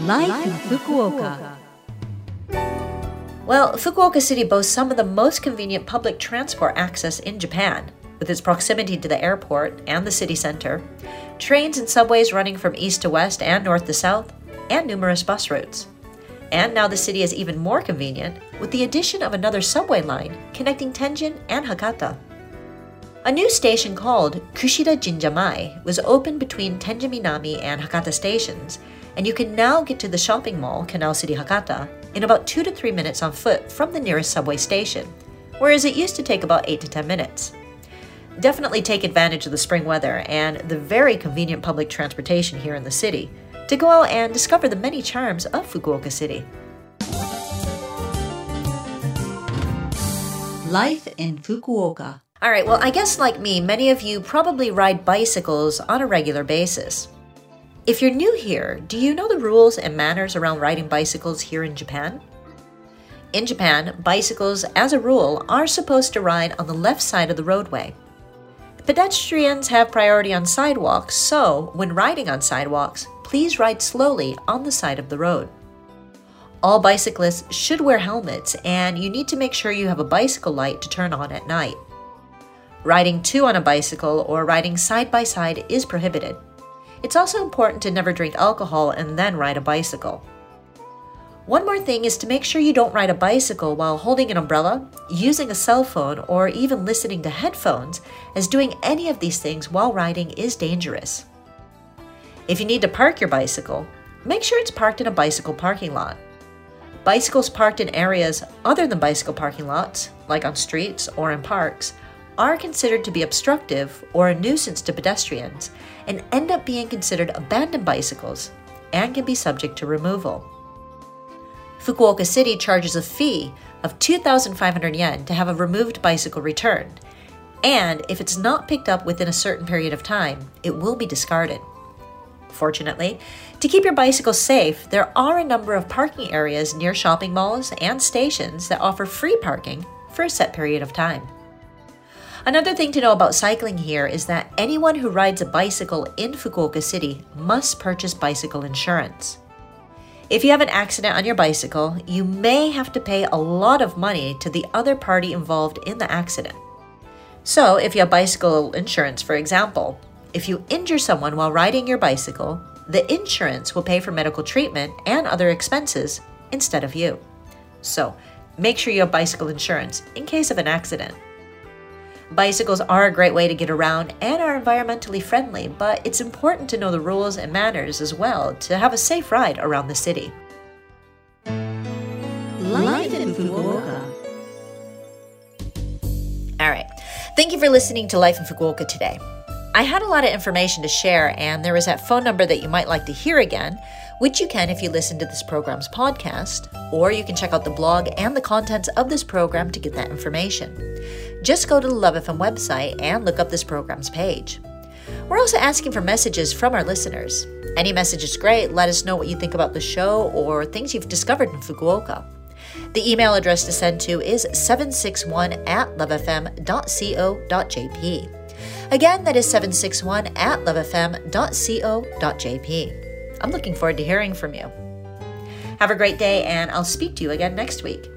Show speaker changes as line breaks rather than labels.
Life, in Fukuoka. Well, Fukuoka City boasts some of the most convenient public transport access in Japan, with its proximity to the airport and the city center, trains and subways running from east to west and north to south, and numerous bus routes. And now the city is even more convenient with the addition of another subway line connecting Tenjin and Hakata. A new station called Kushida Jinjamae was opened between Tenjin Minami and Hakata stations, and you can now get to the shopping mall, Canal City Hakata, in about 2 to 3 minutes on foot from the nearest subway station, whereas it used to take about 8 to 10 minutes. Definitely take advantage of the spring weather and the very convenient public transportation here in the city to go out and discover the many charms of Fukuoka City. Life in Fukuoka. All right, well, I guess like me, many of you probably ride bicycles on a regular basis. If you're new here, do you know the rules and manners around riding bicycles here in Japan? In Japan, bicycles, as a rule, are supposed to ride on the left side of the roadway. Pedestrians have priority on sidewalks, so when riding on sidewalks, please ride slowly on the side of the road. All bicyclists should wear helmets, and you need to make sure you have a bicycle light to turn on at night. Riding two on a bicycle or riding side by side is prohibited. It's also important to never drink alcohol and then ride a bicycle. One more thing is to make sure you don't ride a bicycle while holding an umbrella, using a cell phone, or even listening to headphones, as doing any of these things while riding is dangerous. If you need to park your bicycle, make sure it's parked in a bicycle parking lot. Bicycles parked in areas other than bicycle parking lots, like on streets or in parks, are considered to be obstructive or a nuisance to pedestrians and end up being considered abandoned bicycles and can be subject to removal. Fukuoka City charges a fee of 2,500 yen to have a removed bicycle returned, and if it's not picked up within a certain period of time, it will be discarded. Fortunately, to keep your bicycle safe, there are a number of parking areas near shopping malls and stations that offer free parking for a set period of time. Another thing to know about cycling here is that anyone who rides a bicycle in Fukuoka City must purchase bicycle insurance. If you have an accident on your bicycle, you may have to pay a lot of money to the other party involved in the accident. So, if you have bicycle insurance, for example, if you injure someone while riding your bicycle, the insurance will pay for medical treatment and other expenses instead of you. So, make sure you have bicycle insurance in case of an accident. Bicycles are a great way to get around and are environmentally friendly, but it's important to know the rules and manners as well to have a safe ride around the city. Life in Fukuoka. All right. Thank you for listening to Life in Fukuoka today. I had a lot of information to share, and there is that phone number that you might like to hear again, which you can if you listen to this program's podcast, or you can check out the blog and the contents of this program to get that information. Just go to the Love FM website and look up this program's page. We're also asking for messages from our listeners. Any message is great. Let us know what you think about the show or things you've discovered in Fukuoka. The email address to send to is 761 at lovefm.co.jp. Again, that is 761 at lovefm.co.jp. I'm looking forward to hearing from you. Have a great day, and I'll speak to you again next week.